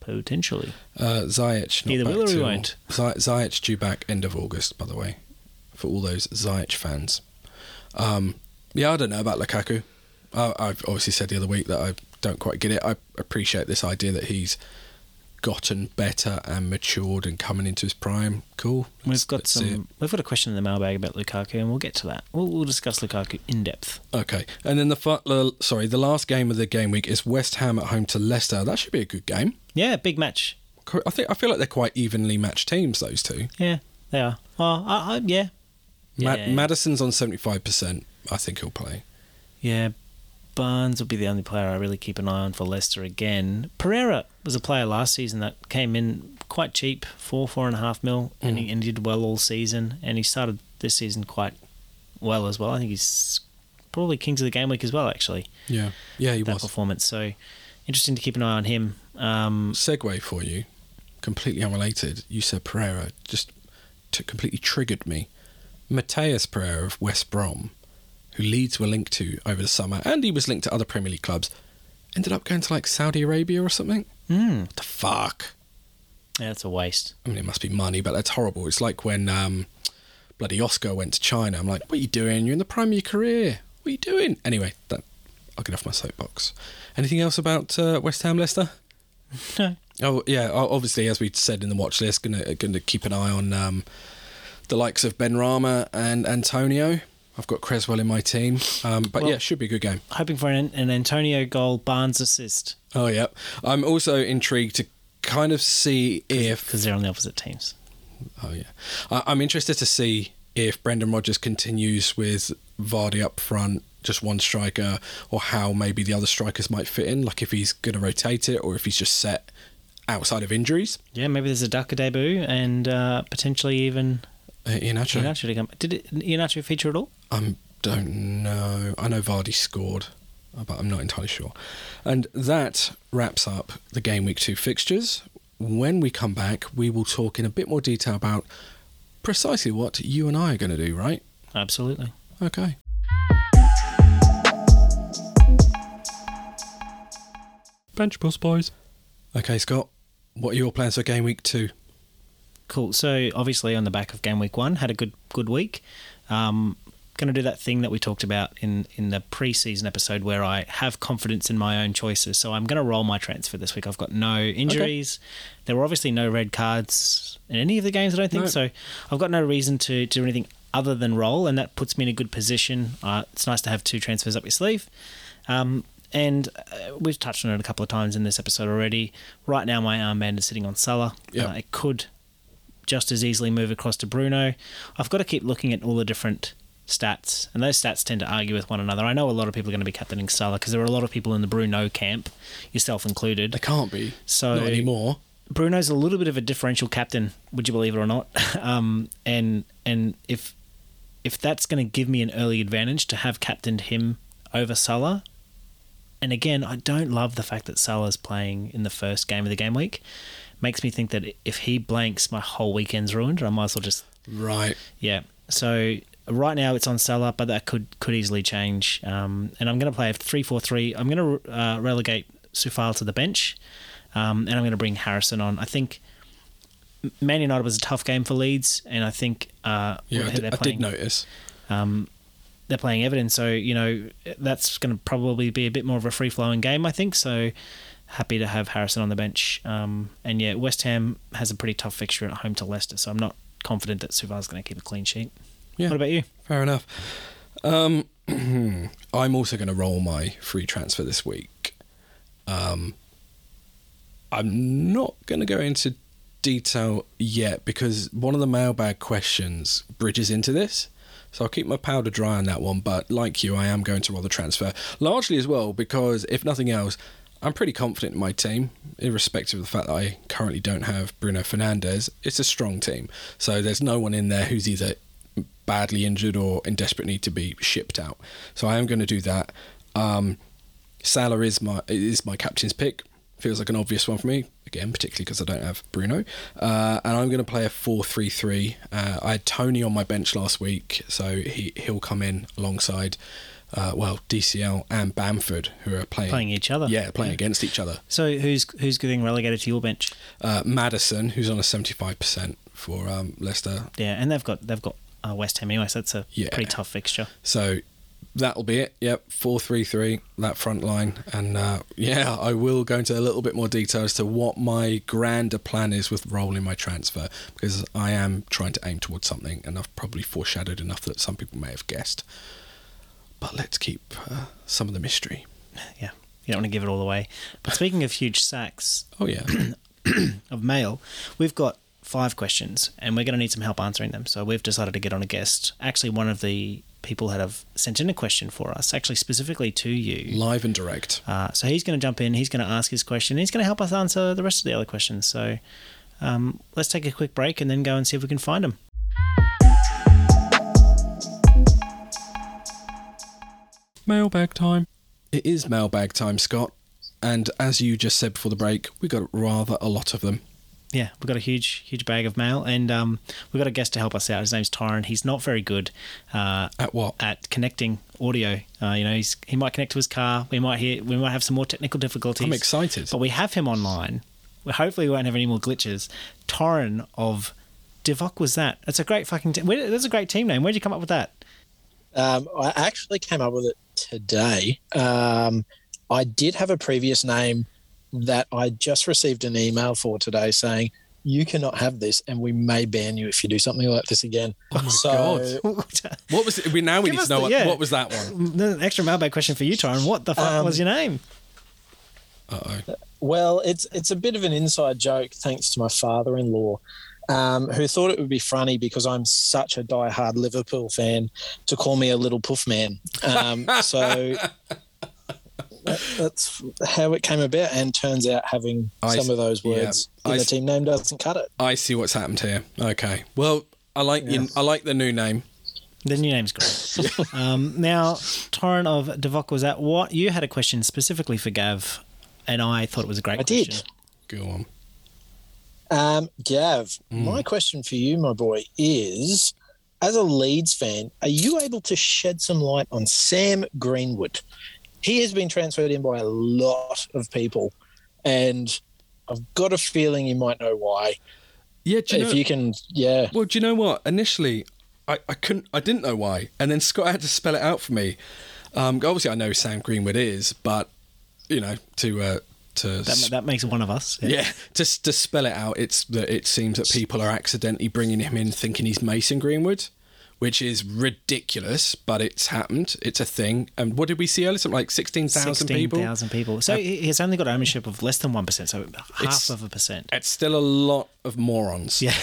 potentially. Uh, Ziyech not Either will or he won't. Zi- Ziyech due back end of August, by the way, for all those Ziyech fans. Um, yeah, I don't know about Lukaku. I, I've obviously said the other week that I don't quite get it. I appreciate this idea that he's gotten better and matured and coming into his prime. Cool. We've got let's it. some. We've got a question in the mailbag about Lukaku, and we'll get to that. We'll, we'll discuss Lukaku in depth. Okay, and then the uh, sorry, the last game of the game week is West Ham at home to Leicester. That should be a good game. Yeah, big match. I think I feel like they're quite evenly matched teams. Those two. Yeah, they are. Well, I, I, yeah, Ma- Yeah. Maddison's on 75%. I think he'll play. Yeah, Barnes will be the only player I really keep an eye on for Leicester again. Pereira was a player last season that came in quite cheap, four, four and a half mil, and, he, and he did well all season. And he started this season quite well as well. I think he's probably kings of the game week as well, actually, Yeah. Yeah, he that was. performance. So interesting to keep an eye on him. Um, Segue for you, completely unrelated. You said Pereira just t- completely triggered me. Matheus Pereira of West Brom, who Leeds were linked to over the summer, and he was linked to other Premier League clubs, ended up going to like Saudi Arabia or something. Hmm, What the fuck? yeah, it's a waste. I mean, it must be money, but that's horrible. It's like when um, bloody Oscar went to China. I'm like, what are you doing? You're in the prime of your career. What are you doing? Anyway, that I'll get off my soapbox. Anything else about uh, West Ham Leicester? No. Oh yeah, obviously as we said in the watch list, gonna gonna keep an eye on um, the likes of Benrahma and Antonio. I've got Cresswell in my team, um, but Well- yeah, should be a good game. Hoping for an, an Antonio goal, Barnes assist, Oh yeah, I'm also intrigued to kind of see if because they're on the opposite teams. Oh yeah, I, I'm interested to see if Brendan Rodgers continues with Vardy up front, just one striker, or how maybe the other strikers might fit in. Like if he's going to rotate it, or if he's just set outside of injuries. Yeah, maybe there's a Daka debut and uh, potentially even Iheanacho. Iheanacho to come. Did it, Iheanacho feature at all? I don't know. I know Vardy scored, uh, but I'm not entirely sure. And that wraps up the game week two fixtures. When we come back, we will talk in a bit more detail about precisely what you and I are going to do, right? Absolutely. Okay. Bench Boost Boys. Okay, Scott, what are your plans for game week two? Cool. So obviously on the back of game week one, had a good good week. Um, going to do that thing that we talked about in in the preseason episode where I have confidence in my own choices. So I'm going to roll my transfer this week. I've got no injuries. There were obviously no red cards in any of the games. I don't think No. so. I've got no reason to do anything other than roll, and that puts me in a good position. Uh, it's nice to have two transfers up your sleeve. Um, and uh, we've touched on it a couple of times in this episode already. Right now, my armband is sitting on Salah. Yep. Uh, it could just as easily move across to Bruno. I've got to keep looking at all the different stats, and those stats tend to argue with one another. I know a lot of people are going to be captaining Salah because there are a lot of people in the Bruno camp, yourself included. They can't be. So- not anymore. Bruno's a little bit of a differential captain, would you believe it or not? um, and and if if that's going to give me an early advantage to have captained him over Salah, and again, I don't love the fact that Salah's playing in the first game of the game week. Makes me think that if he blanks, my whole weekend's ruined. I might as well just Right. yeah. So right now it's on Salah, but that could could easily change. Um, and I'm going to play a three four three. I'm going to uh, relegate Sufal to the bench, um, and I'm going to bring Harrison on. I think Man United was a tough game for Leeds, and I think uh, Yeah, I did, I did notice. um, they're playing Everton, so you know that's going to probably be a bit more of a free flowing game. I think so. Happy to have Harrison on the bench, um, and yeah, West Ham has a pretty tough fixture at home to Leicester, so I'm not confident that Suval's going to keep a clean sheet. Yeah. What about you? Fair enough. Um, I'm also going to roll my free transfer this week. Um, I'm not going to go into detail yet because one of the mailbag questions bridges into this. So I'll keep my powder dry on that one. But like you, I am going to roll the transfer largely as well because if nothing else, I'm pretty confident in my team, irrespective of the fact that I currently don't have Bruno Fernandes. It's a strong team, so there's no one in there who's either badly injured or in desperate need to be shipped out. So I am going to do that. Um, Salah is my is my captain's pick. Feels like an obvious one for me. Again, particularly because I don't have Bruno. Uh, and I'm going to play a 4 3 3. Uh, I had Toney on my bench last week, so he, he'll come in alongside, uh, well, DCL and Bamford, who are playing. Playing each other. Yeah, playing against each other. So who's who's getting relegated to your bench? Uh, Maddison, who's on a 75% for um, Leicester. Yeah, and they've got they've got uh, West Ham anyway, so that's a Yeah. pretty tough fixture. So that'll be it. Yep, four three three. That front line, and uh, yeah, I will go into a little bit more detail as to what my grander plan is with rolling my transfer because I am trying to aim towards something, and I've probably foreshadowed enough that some people may have guessed. But let's keep uh, some of the mystery. Yeah, you don't want to give it all away. But speaking of huge sacks Oh yeah, of mail, we've got five questions, and we're going to need some help answering them. So we've decided to get on a guest. Actually, one of the people that have sent in a question for us, actually specifically to you. Live and direct. Uh, so he's going to jump in. He's going to ask his question. He's going to help us answer the rest of the other questions. So um, let's take a quick break and then go and see if we can find him. Mailbag time. It is mailbag time, Scott. And as you just said before the break, we got rather a lot of them. Yeah, we've got a huge, huge bag of mail, and um, we've got a guest to help us out. His name's Tyron. He's not very good uh, At what? at connecting audio. Uh, you know, he's, he might connect to his car. We might hear. We might have some more technical difficulties. I'm excited. But we have him online. We hopefully we won't have any more glitches. Torren of Divock was that. That's a great fucking. Te- that's a great team name. Where'd you come up with that? Um, I actually came up with it today. Um, I did have a previous name that I just received an email for today saying you cannot have this, and we may ban you if you do something like this again. Oh my so, God. What was it? We now we need to know the- what, yeah. what was that one. An extra mailbag question for you, Torren. What the fuck Um, was your name? Uh oh. Well, it's it's a bit of an inside joke, thanks to my father-in-law, um, who thought it would be funny because I'm such a die-hard Liverpool fan to call me a little puff man. Um, so that, that's how it came about, and turns out having I some s- of those yeah, words in I the s- team name doesn't cut it. I see what's happened here. Okay. Well, I like you, Yeah. I like the new name. The new name's great. um, now, Torren of Divock was that. What you had a question specifically for Gav, and I thought it was a great I did. question. Go on. Um, Gav, my question for you, my boy, is as a Leeds fan, are you able to shed some light on Sam Greenwood? He has been transferred in by a lot of people, and I've got a feeling you might know why. Yeah, you if know, you can, yeah. Well, do you know what? Initially, I, I couldn't, I didn't know why, and then Scott had to spell it out for me. Um, obviously, I know who Sam Greenwood is, but you know, to uh, to That, that makes one of us. yeah, just to spell it out, it's that it seems that people are accidentally bringing him in thinking he's Mason Greenwood, which is ridiculous, but it's happened. It's a thing. And what did we see earlier? Something like sixteen thousand people. 16,000 people. So he- he's only got ownership of less than 1%, so half of a percent. It's still a lot of morons. Yeah.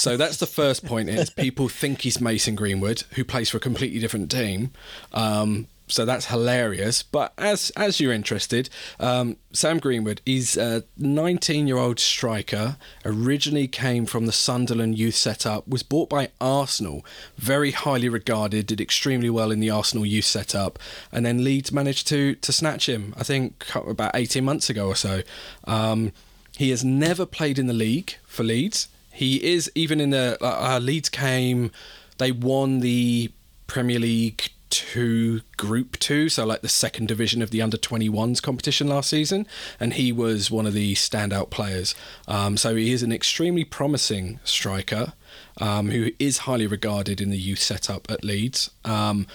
So that's the first point is people think he's Mason Greenwood, who plays for a completely different team. Um, so that's hilarious. But as as you're interested, um, Sam Greenwood is a 19 year old striker. Originally came from the Sunderland youth setup. Was bought by Arsenal. Very highly regarded. Did extremely well in the Arsenal youth setup. And then Leeds managed to to snatch him. I think about 18 months ago or so. Um, he has never played in the league for Leeds. He is even in the uh, uh, Leeds came. They won the Premier League two group two so like the second division of the under 21s competition last season and he was one of the standout players um, so he is an extremely promising striker um, who is highly regarded in the youth setup at leeds um,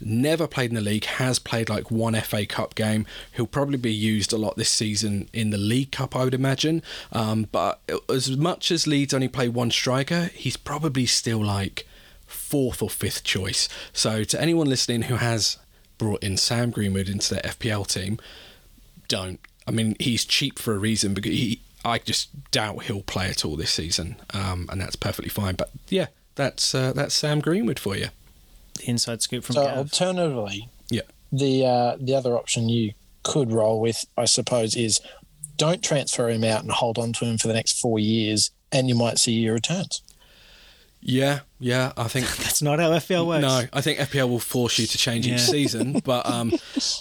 never played in the league, has played like one FA Cup game. He'll probably be used a lot this season in the League Cup, I would imagine. Um, but as much as Leeds only play one striker, he's probably still like fourth or fifth choice. So to anyone listening who has brought in Sam Greenwood into their FPL team, don't. I mean, he's cheap for a reason because he. I just doubt he'll play at all this season, um, and that's perfectly fine. But yeah, that's uh, that's Sam Greenwood for you. The inside scoop from So Gav. alternatively, Yeah. the uh, the other option you could roll with, I suppose, is don't transfer him out and hold on to him for the next four years, and you might see your returns. Yeah, yeah. I think That's not how FPL works. no. I think FPL will force you to change Yeah. each season, but um,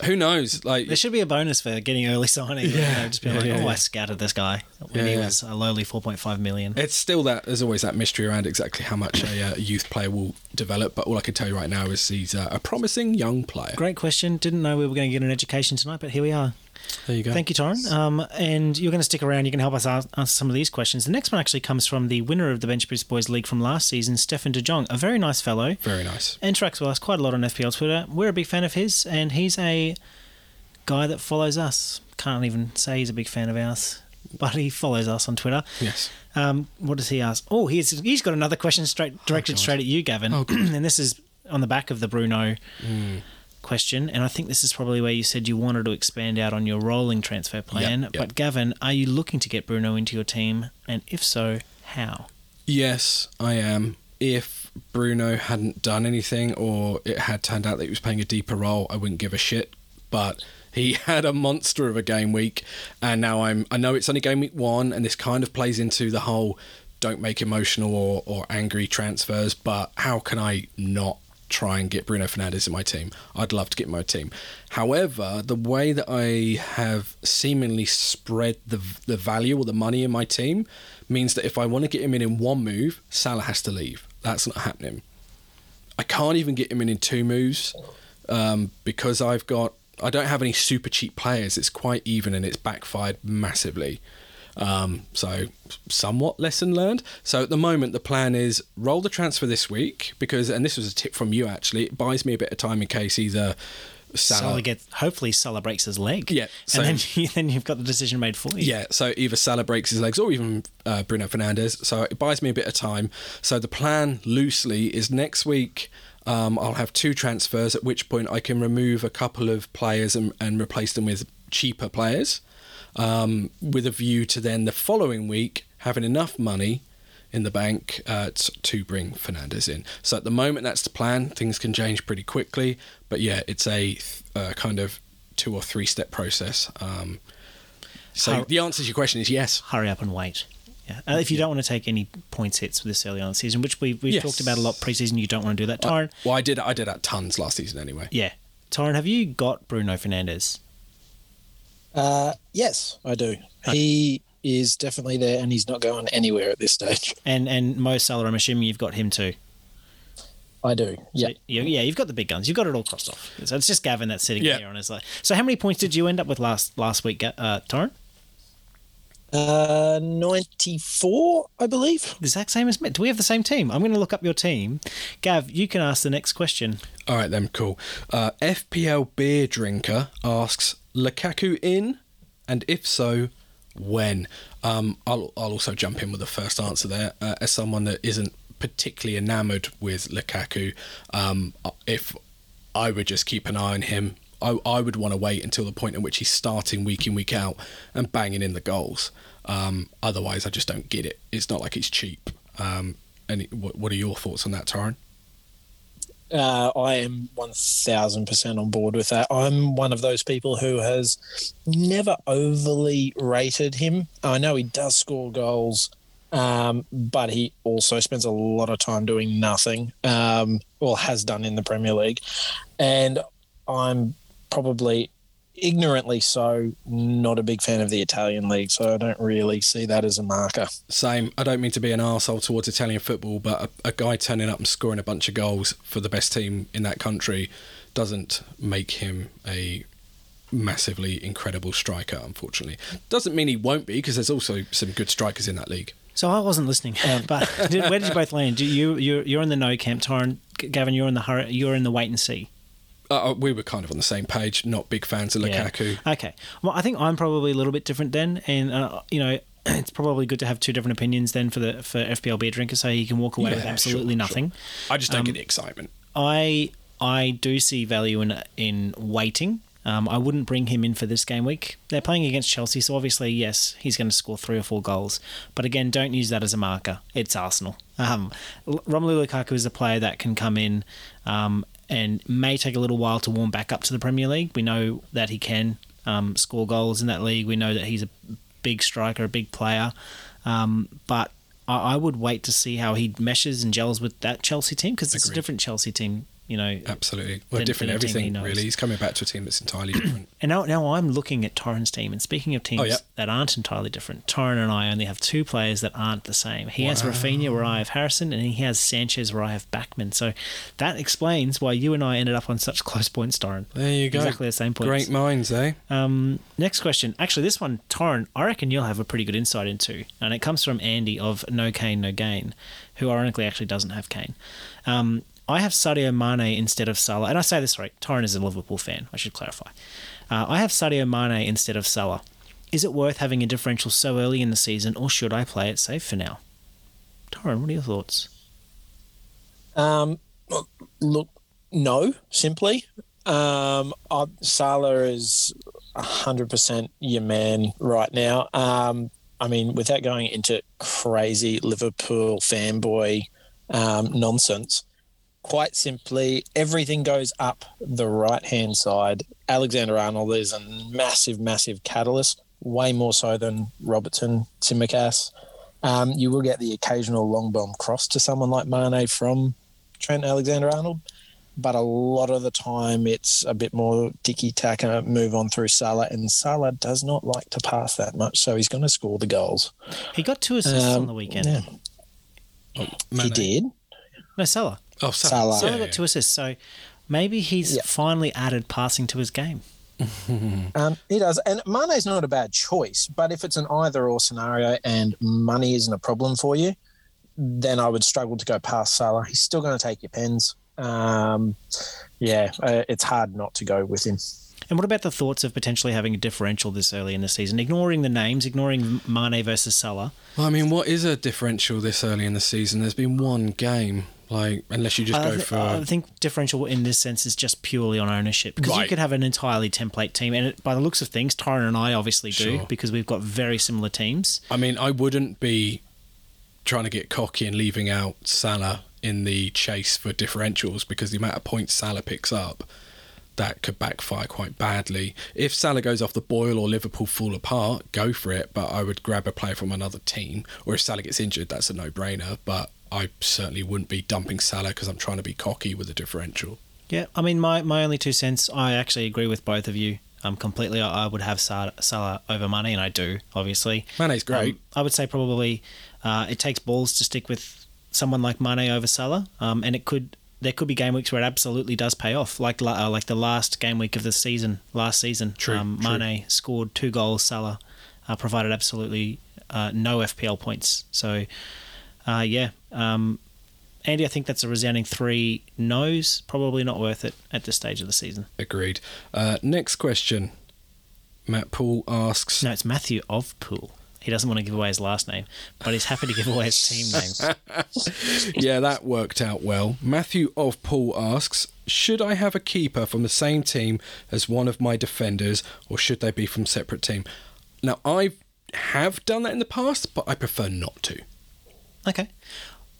who knows? Like, There should be a bonus for getting early signing. Yeah, You know, just be yeah, like, yeah, oh. I scouted this guy when he was a lowly 4.5 million. it's still that. There's always that mystery around exactly how much a uh, youth player will develop. But all I can tell you right now is he's uh, a promising young player. Great question. Didn't know we were going to get an education tonight, but here we are. There you go. Thank you, Torren. Um, and you're going to stick around. You can help us ans- answer some of these questions. The next one actually comes from the winner of the Bench Boost Boys League from last season, Stefan De Jong, a very nice fellow. Very nice. Interacts with us quite a lot on FPL Twitter. We're a big fan of his, and he's a guy that follows us. Can't even say he's a big fan of ours, but he follows us on Twitter. Yes. Um, what does he ask? Oh, he's he's got another question straight directed God. straight at you, Gavin. Oh, and this is on the back of the Bruno question. And I think this is probably where you said you wanted to expand out on your rolling transfer plan. yep. But Gavin, are you looking to get Bruno into your team? And if so, How? Yes, I am. If Bruno hadn't done anything or it had turned out that he was playing a deeper role, I wouldn't give a shit. But he had a monster of a game week, and now I'm. I know it's only game week one, and this kind of plays into the whole don't make emotional or, or angry transfers. But how can I not try and get Bruno Fernandes in my team? I'd love to get my team. However, the way that I have seemingly spread the the value or the money in my team means that if I want to get him in in one move, Salah has to leave. That's not happening. I can't even get him in in two moves um, because I've got I don't have any super cheap players. It's quite even and it's backfired massively. Um, so somewhat lesson learned. So at the moment, the plan is roll the transfer this week because, and this was a tip from you actually, it buys me a bit of time in case either Salah, Salah gets hopefully Salah breaks his leg. Yeah, so- and then you, then you've got the decision made for you. Yeah, so either Salah breaks his legs or even uh, Bruno Fernandes. So it buys me a bit of time. So the plan loosely is next week. Um, I'll have two transfers, at which point I can remove a couple of players and, and replace them with cheaper players, um, with a view to then the following week having enough money in the bank uh, to bring Fernandes in. So at the moment, that's the plan. Things can change pretty quickly, but yeah, it's a uh, kind of two or three step process. Um, so How- the answer to your question is yes. Hurry up and wait. Yeah. Uh, if you don't want to take any points hits with this early on in the season, which we, we've Yes. talked about a lot preseason, you don't want to do that. Tyron, Well, I did. I did that tons last season anyway. yeah. Tyron, have you got Bruno Fernandes? Uh, yes, I do. He is definitely there, and he's not going anywhere at this stage. And and Mo Salah, I'm assuming you've got him too. I do. Yeah. So, yeah, yeah, you've got the big guns. You've got it all crossed off. So it's just Gavin that's sitting Yeah. here on his like. So how many points did you end up with last last week, Ga- uh, Torren? Uh, ninety-four, I believe. Exact same as me. Do we have the same team? I'm going to look up your team. Gav, you can ask the next question. All right, then, cool. Uh, FPL beer drinker asks Lukaku in, and if so, when? Um, I'll, I'll also jump in with the first answer there. Uh, as someone that isn't particularly enamoured with Lukaku, um, if I would just keep an eye on him, I, I would want to wait until the point at which he's starting week in, week out and banging in the goals. Um, otherwise, I just don't get it. It's not like he's cheap. Um, any, what, what are your thoughts on that, Torren? Uh, I am 1000% on board with that. I'm one of those people who has never overly rated him. I know he does score goals, um, but he also spends a lot of time doing nothing, um, well, has done in the Premier League. And I'm probably ignorantly so not a big fan of the Italian league, so I don't really see that as a marker. Same. I don't mean to be an arsehole towards Italian football, but a, a guy turning up and scoring a bunch of goals for the best team in that country doesn't make him a massively incredible striker, unfortunately. Doesn't mean he won't be, because there's also some good strikers in that league. So I wasn't listening, um, but did, where did you both land? Do you you're, you're in the no camp, Tyron. Gavin, you're in the hurry, you're in the wait and see. Uh, we were kind of on the same page, not big fans of Yeah. Lukaku. Okay. Well, I think I'm probably a little bit different then, and uh, you know, it's probably good to have two different opinions then for the for FPL beer drinker, so you can walk away Yeah, with absolutely sure. nothing. I just don't Um, get the excitement. I I do see value in in waiting. Um, I wouldn't bring him in for this game week. They're playing against Chelsea, so obviously, yes, he's going to score three or four goals. But again, don't use that as a marker. It's Arsenal. Um, Romelu Lukaku is a player that can come in um, and may take a little while to warm back up to the Premier League. We know that he can um, score goals in that league. We know that he's a big striker, a big player. Um, but I, I would wait to see how he meshes and gels with that Chelsea team because it's a different Chelsea team. You know, Absolutely. Well, than- different than he everything, knows. really. He's coming back to a team that's entirely different. And now, now I'm looking at Torren's team, and speaking of teams Oh, yeah. that aren't entirely different, Torren and I only have two players that aren't the same. He has Raphinha where I have Harrison, and he has Sanchez where I have Bachmann. So that explains why you and I ended up on such close points, Torren. There you go. Exactly the same points. Great minds, eh? Um, next question. Actually, this one, Torren, I reckon you'll have a pretty good insight into, and it comes from Andy of No Cane, No Gain, who ironically actually doesn't have Kane. Um, I have Sadio Mane instead of Salah, and I say this right. Torren is a Liverpool fan. I should clarify. Uh, I have Sadio Mane instead of Salah. Is it worth having a differential so early in the season, or should I play it safe for now? Torren, what are your thoughts? Um, look, no, simply. Um, I, Salah is hundred percent your man right now. Um, I mean, without going into crazy Liverpool fanboy um, nonsense, quite simply, everything goes up the right hand side. Alexander Arnold is a massive, massive catalyst, way more so than Robertson, Tsimikas. Um, you will get the occasional long bomb cross to someone like Mane from Trent Alexander Arnold, but a lot of the time it's a bit more ticky tacker move on through Salah, and Salah does not like to pass that much, so he's going to score the goals. He got two assists Um, on the weekend. yeah. Oh, He did. No, Salah. Oh, Salah. Salah. Salah Yeah, got two assists, so maybe he's Yeah. finally added passing to his game. Um, he does, and Mane's not a bad choice. But if it's an either or scenario and money isn't a problem for you, then I would struggle to go past Salah. He's still going to take your pens. Um, yeah, uh, it's hard not to go with him. And what about the thoughts of potentially having a differential this early in the season? Ignoring the names, ignoring Mane versus Salah. Well, I mean, what is a differential this early in the season? There's been one game, like unless you just I, go thi- for. I think differential in this sense is just purely on ownership because you Right. could have an entirely template team, and it, by the looks of things, Tyron and I obviously do Sure. because we've got very similar teams. I mean, I wouldn't be trying to get cocky and leaving out Salah in the chase for differentials because the amount of points Salah picks up, that could backfire quite badly. If Salah goes off the boil or Liverpool fall apart, go for it. But I would grab a player from another team. Or if Salah gets injured, that's a no-brainer. But I certainly wouldn't be dumping Salah because I'm trying to be cocky with a differential. Yeah, I mean, my, my only two cents, I actually agree with both of you um, completely. I, I would have Sa- Salah over Mane, and I do, obviously. Mane's great. Um, I would say probably uh, it takes balls to stick with someone like Mane over Salah, um, and it could there could be game weeks where it absolutely does pay off, like uh, like the last game week of the season last season. True, um, true. Mane scored two goals. Salah uh, provided absolutely uh, no FPL points. So uh, yeah, um, Andy, I think that's a resounding three no's. Probably not worth it at this stage of the season. Agreed. Uh, next question. Matt Paul asks. No, it's Matthew of Pool. He doesn't want to give away his last name, but he's happy to give away his team name. yeah, that worked out well. Matthew of Paul asks, should I have a keeper from the same team as one of my defenders, or should they be from separate team? Now, I have done that in the past, but I prefer not to. Okay.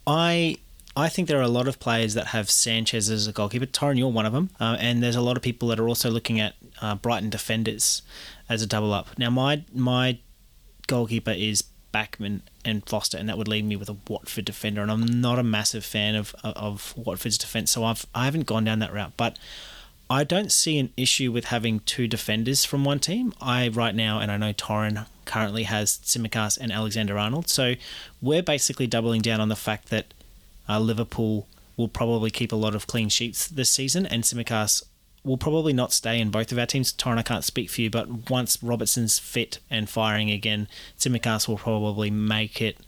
I I think there are a lot of players that have Sanchez as a goalkeeper. Torren, you're one of them, uh, and there's a lot of people that are also looking at uh, Brighton defenders as a double up. Now, my my goalkeeper is Bachmann and Foster, and that would leave me with a Watford defender. And I'm not a massive fan of of Watford's defense, so I've I haven't gone down that route, but. I don't see an issue with having two defenders from one team. I right now, and I know Torren currently has Tsimikas and Alexander Arnold. So we're basically doubling down on the fact that uh, Liverpool will probably keep a lot of clean sheets this season, and Tsimikas will probably not stay in both of our teams. Torren, I can't speak for you, but once Robertson's fit and firing again, Tsimikas will probably make it.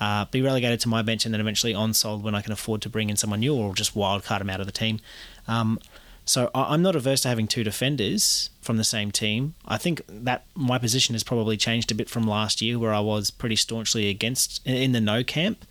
Uh, be relegated to my bench and then eventually on sold when I can afford to bring in someone new or just wildcard him out of the team. Um, so I- I'm not averse to having two defenders from the same team. I think that my position has probably changed a bit from last year, where I was pretty staunchly against in the no camp.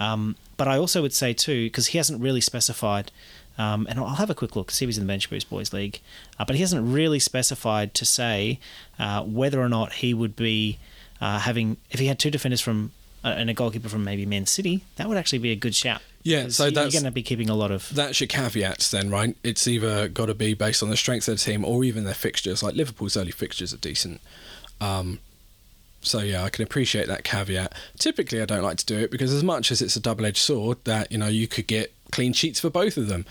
Um, but I also would say too, because he hasn't really specified, um, and I'll have a quick look see if he's in the Bench Boost Boys League, uh, but he hasn't really specified to say uh, whether or not he would be uh, having if he had two defenders from uh, and a goalkeeper from maybe Man City, that would actually be a good shout. Yeah, so you're going to be keeping a lot of That's your caveats then, right? It's either got to be based on the strength of the team or even their fixtures. Like Liverpool's early fixtures are decent. Um, so yeah, I can appreciate that caveat. Typically, I don't like to do it because as much as it's a double-edged sword, that you know you could get clean sheets for both of them.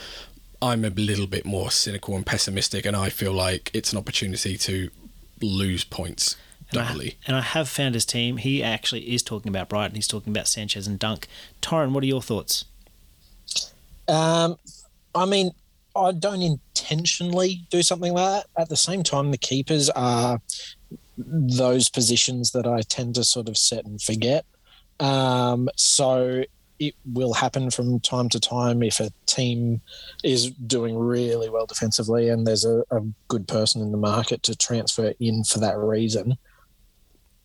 I'm a little bit more cynical and pessimistic, and I feel like it's an opportunity to lose points And I, and I have found his team. He actually is talking about Brighton. He's talking about Sanchez and Dunk. Torren, what are your thoughts? Um, I mean, I don't intentionally do something like that. At the same time, the keepers are those positions that I tend to sort of set and forget. Um, so it will happen from time to time if a team is doing really well defensively and there's a, a good person in the market to transfer in for that reason.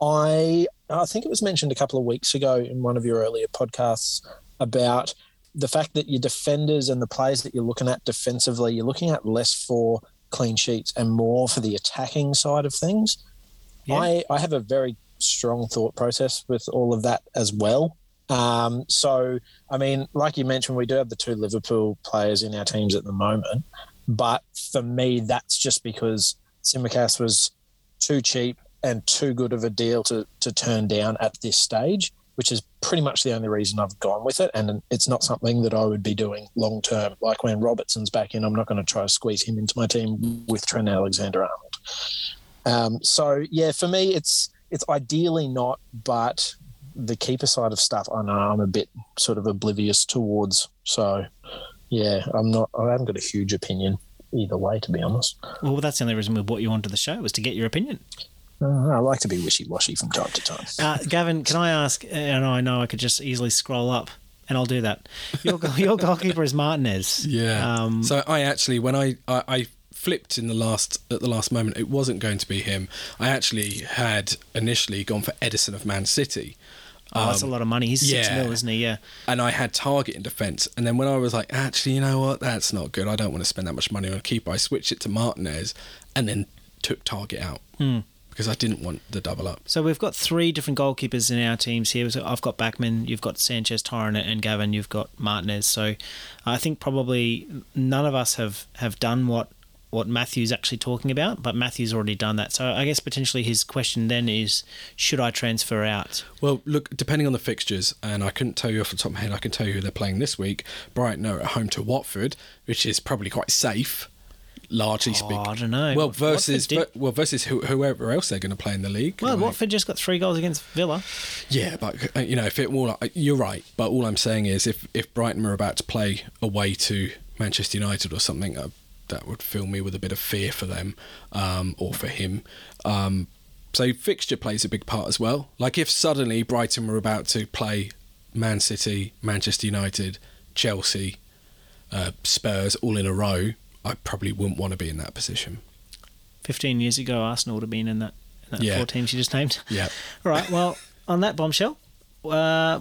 I I think it was mentioned a couple of weeks ago in one of your earlier podcasts about the fact that your defenders and the players that you're looking at defensively, you're looking at less for clean sheets and more for the attacking side of things. Yeah. I, I have a very strong thought process with all of that as well. Um, so, I mean, like you mentioned, we do have the two Liverpool players in our teams at the moment. But for me, that's just because Tsimikas was too cheap and too good of a deal to, to turn down at this stage, which is pretty much the only reason I've gone with it. And it's not something that I would be doing long term. Like when Robertson's back in, I'm not going to try to squeeze him into my team with Trent Alexander Arnold. Um, so yeah, for me, it's it's ideally not, but the keeper side of stuff, I know I'm a bit sort of oblivious towards. So yeah, I'm not. I haven't got a huge opinion either way, to be honest. Well, that's the only reason we brought you onto the show was to get your opinion. Uh, I like to be wishy washy from time to time. Uh, Gavin, can I ask? And I know I could just easily scroll up, and I'll do that. Your your goalkeeper is Martinez. Yeah. Um, so I actually, when I, I, I flipped in the last at the last moment, it wasn't going to be him. I actually had initially gone for Ederson of Man City. oh, that's a lot of money. He's six mil, isn't he? Yeah. and I had Targett in defence. And then when I was like, actually, you know what, that's not good. I don't want to spend that much money on a keeper. I switched it to Martinez, and then took Targett out Hmm. Because I didn't want the double up. So we've got three different goalkeepers in our teams here. So I've got Bachmann, you've got Sanchez, Torren, and Gavin. You've got Martinez. So I think probably none of us have, have done what what Matthew's actually talking about, but Matthew's already done that. So I guess potentially his question then is, should I transfer out? Well, look, depending on the fixtures, and I couldn't tell you off the top of my head, I can tell you who they're playing this week. Brighton are at home to Watford, which is probably quite safe, largely Oh, speaking. I don't know. Well, versus did- well versus who, whoever else they're going to play in the league. Well, Like, Watford just got three goals against Villa. Yeah, but uh, you know, if it all, you're right. But all I'm saying is, if if Brighton were about to play away to Manchester United or something, uh, that would fill me with a bit of fear for them um, or for him. Um, so fixture plays a big part as well. Like if suddenly Brighton were about to play Man City, Manchester United, Chelsea, uh, Spurs all in a row, I probably wouldn't want to be in that position. 15 years ago, Arsenal would have been in that, in that Yeah. four teams you just named. Yeah. All right. Well, on that bombshell, uh,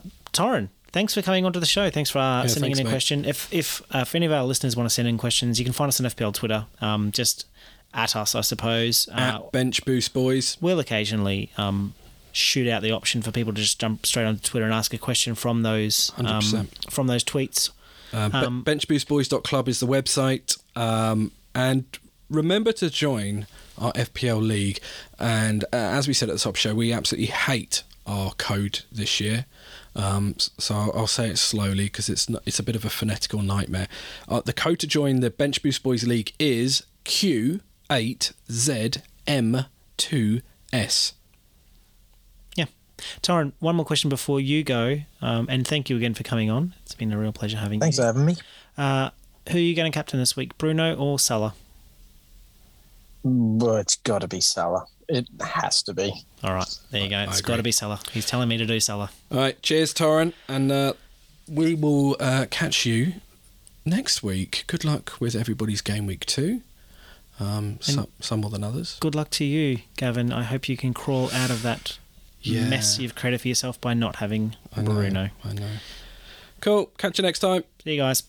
thanks for coming onto the show. Thanks for uh, Yeah, sending thanks, in a mate. question. If if uh, if any of our listeners want to send in questions, you can find us on FPL Twitter. Um, just at us, I suppose. Uh, At Bench Boost Boys. we'll occasionally um, shoot out the option for people to just jump straight onto Twitter and ask a question from those um, from those tweets. Um, Um, benchboostboys.club is the website. Um, and remember to join our FPL league. And uh, as we said at the top show, we absolutely hate our code this year. Um, so I'll, I'll say it slowly because it's not, it's a bit of a phonetical nightmare. Uh, the code to join the Bench Boost Boys League is Q8ZM2S. Yeah. One more question before you go, um, and thank you again for coming on. It's been a real pleasure having Thanks you. Thanks for having me. Uh, who are you going to captain this week, Bruno or Salah? Well, it's got to be Salah. It has to be. All right, there you go. It's got to be Salah. He's telling me to do Salah. All right, cheers, Torrent, and uh, we will uh, catch you next week. Good luck with everybody's game week two. Um, some, some more than others. Good luck to you, Gavin. I hope you can crawl out of that Yeah. mess you've created for yourself by not having I know, Bruno. I know. Cool. Catch you next time. See you guys.